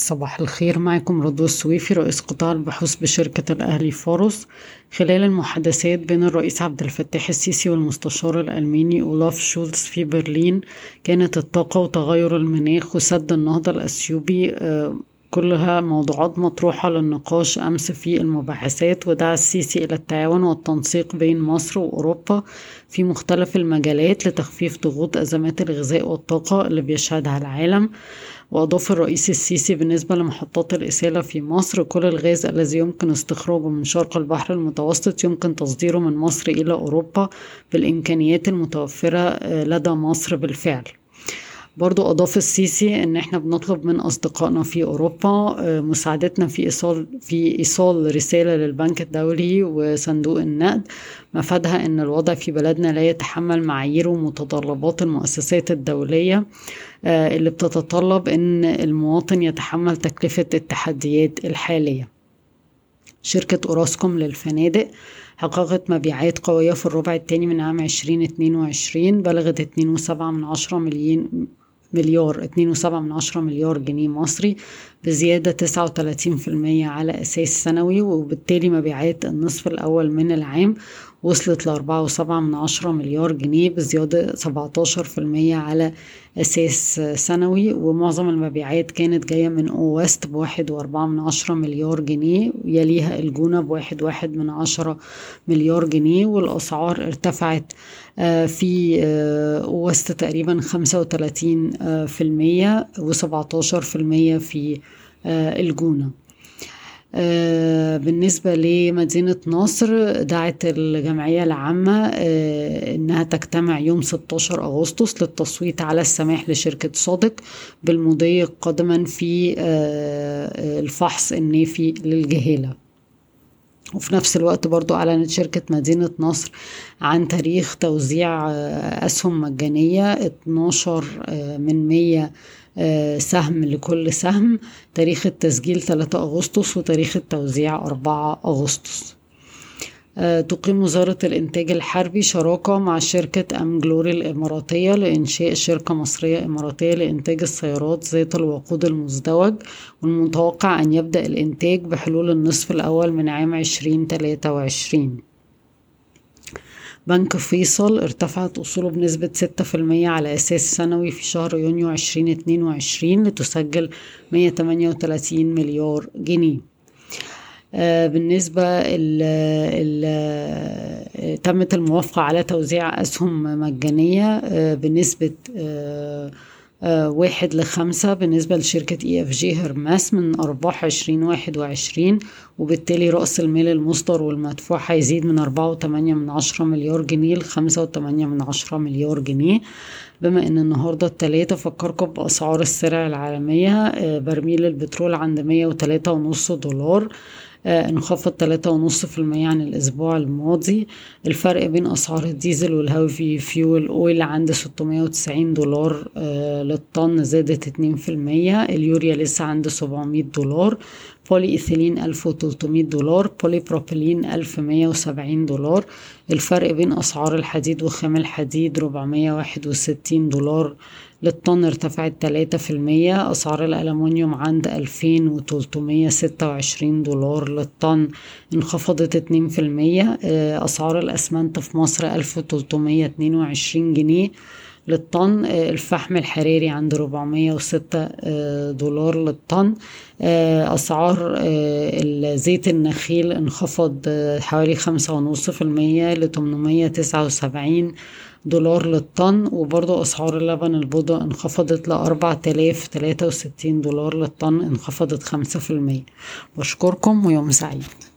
صباح الخير. معكم رضوى السويفي رئيس قطاع البحوث بشركة الأهلي فاروس خلال المحادثات بين الرئيس عبد الفتاح السيسي والمستشار الألماني أولاف شولتز في برلين كانت الطاقة وتغير المناخ وسد النهضة الأثيوبي كلها موضوعات مطروحة للنقاش أمس في المباحثات ودعا السيسي إلى التعاون والتنسيق بين مصر وأوروبا في مختلف المجالات لتخفيف ضغوط أزمات الغذاء والطاقة اللي بيشهدها العالم. وأضاف الرئيس السيسي بالنسبة لمحطات الإسالة في مصر كل الغاز الذي يمكن استخراجه من شرق البحر المتوسط يمكن تصديره من مصر إلى أوروبا بالإمكانيات المتوفرة لدى مصر بالفعل. برضو أضاف السيسي إن إحنا بنطلب من أصدقائنا في أوروبا مساعدتنا في إيصال في إيصال رسالة للبنك الدولي وصندوق النقد. مفادها إن الوضع في بلدنا لا يتحمل معايير ومتطلبات المؤسسات الدولية اللي بتتطلب إن المواطن يتحمل تكلفة التحديات الحالية. شركة أوراسكوم للفنادق حققت مبيعات قوية في الربع الثاني من عام 2022 بلغت 2.7 من عشرة مليون مليار اتنين وسبعة من عشرة مليار جنيه مصري بزيادة تسعة وتلاتين في المية على أساس سنوي وبالتالي مبيعات النصف الأول من العام. وصلت لأربعة وسبعة من عشرة مليار جنيه بزيادة سبعتاشر في المية على أساس سنوي ومعظم المبيعات كانت جاية من أو ويست بواحد وأربعة من عشرة مليار جنيه يليها الجونة بواحد واحد من عشرة مليار جنيه والأسعار ارتفعت في وسط تقريبا خمسة وتلاتين في المية وسبعتاشر في المية في الجونة. بالنسبة لمدينة نصر دعت الجمعية العامة إنها تجتمع يوم 16 أغسطس للتصويت على السماح لشركة صادق بالمضي قدما في الفحص النافي للجهالة. وفي نفس الوقت برضو أعلنت شركة مدينة نصر عن تاريخ توزيع أسهم مجانية 12 من 100 سهم لكل سهم تاريخ التسجيل 3 أغسطس وتاريخ التوزيع 4 أغسطس. تقيم وزارة الإنتاج الحربي شراكة مع شركة أم جلوري الإماراتية لإنشاء شركة مصرية إماراتية لإنتاج السيارات ذات الوقود المزدوج والمتوقع أن يبدأ الإنتاج بحلول النصف الأول من عام 2023 بنك فيصل ارتفعت أصوله بنسبة 6% على أساس سنوي في شهر يونيو 2022 لتسجل 138 مليار جنيه. آه بالنسبة ال ال تمت الموافقة على توزيع أسهم مجانية آه بنسبة آه واحد لخمسة بالنسبة لشركة EFG Hermes من أرباح عشرين واحد وعشرين وبالتالي رأس المال المصدر والمدفوع هيزيد من أربعة وتمانية من عشرة مليار جنيه لخمسة وتمانية من عشرة مليار جنيه. بما إن النهاردة التلاتة فكركم بأسعار السلع العالمية برميل البترول عند مية وتلاتة ونص دولار انخفض تلاتة ونص في المية عن الأسبوع الماضي. الفرق بين أسعار الديزل وال heavy fuel oil عند ستمية وتسعين دولار للطن زادت اتنين في المية. اليوريا لسه عند سبعمية دولار. بولي إيثيلين ألف وتلتمية دولار. بولي بروبيلين ألف مية وسبعين دولار. الفرق بين أسعار الحديد وخام الحديد ربعمية واحد وستين دولار. للطن ارتفعت تلاتة في المية أسعار الألمنيوم عند ألفين وتلتمية ستة وعشرين دولار للطن انخفضت اتنين في المية أسعار الأسمنت في مصر ألف وتلتمية اتنين وعشرين جنيه للطن الفحم الحراري عند 406 دولار للطن. أسعار زيت النخيل انخفض حوالي خمسة ونص في المية لتمنمية تسعة وسبعين دولار للطن. وبرضو أسعار اللبن البودرة انخفضت لأربعة آلاف تلاتة وستين دولار للطن انخفضت خمسة في المية. بشكركم ويوم سعيد.